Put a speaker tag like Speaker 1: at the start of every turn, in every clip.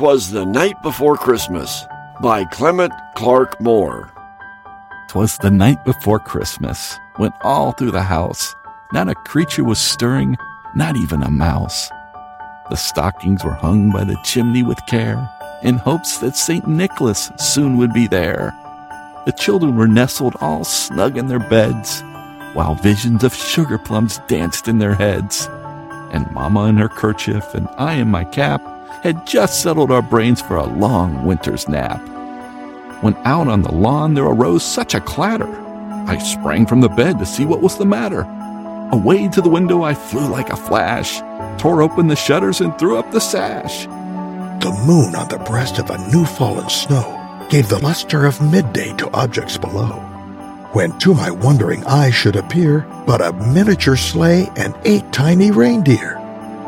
Speaker 1: 'Twas the Night Before Christmas by Clement Clarke Moore.
Speaker 2: 'Twas the night before Christmas, when all through the house not a creature was stirring, not even a mouse. The stockings were hung by the chimney with care, in hopes that St. Nicholas soon would be there. The children were nestled all snug in their beds, while visions of sugar plums danced in their heads. And Mamma in her kerchief and I in my cap had just settled our brains for a long winter's nap. When out on the lawn there arose such a clatter, I sprang from the bed to see what was the matter. Away to the window I flew like a flash, tore open the shutters and threw up the sash.
Speaker 3: The moon on the breast of a new fallen snow gave the luster of midday to objects below. When to my wondering eye should appear but a miniature sleigh and eight tiny reindeer.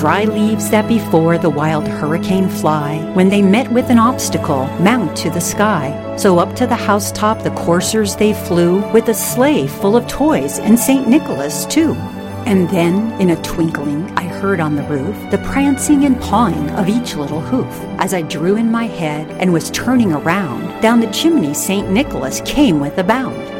Speaker 4: Dry leaves that before the wild hurricane fly, when they met with an obstacle, mount to the sky. So up to the housetop the coursers they flew, with a sleigh full of toys and St. Nicholas too. And then, in a twinkling, I heard on the roof the prancing and pawing of each little hoof. As I drew in my head and was turning around, down the chimney St. Nicholas came with a bound.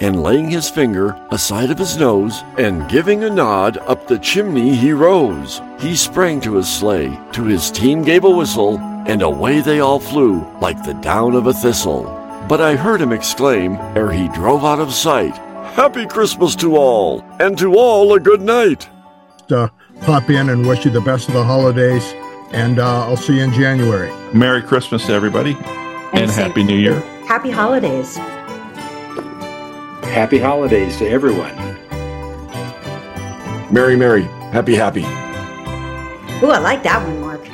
Speaker 1: And laying his finger aside of his nose, and giving a nod up the chimney he rose. He sprang to his sleigh, to his team gave a whistle, and away they all flew like the down of a thistle. But I heard him exclaim, ere he drove out of sight, Happy Christmas to all, and to all a good night.
Speaker 5: Uh, pop in and wish you the best of the holidays, and uh, I'll see you in January.
Speaker 6: Merry Christmas to everybody, and,
Speaker 4: say-
Speaker 6: Happy New Year.
Speaker 4: Happy holidays.
Speaker 7: Happy holidays to everyone.
Speaker 1: Merry, merry, happy, happy.
Speaker 4: Ooh, I like that one more.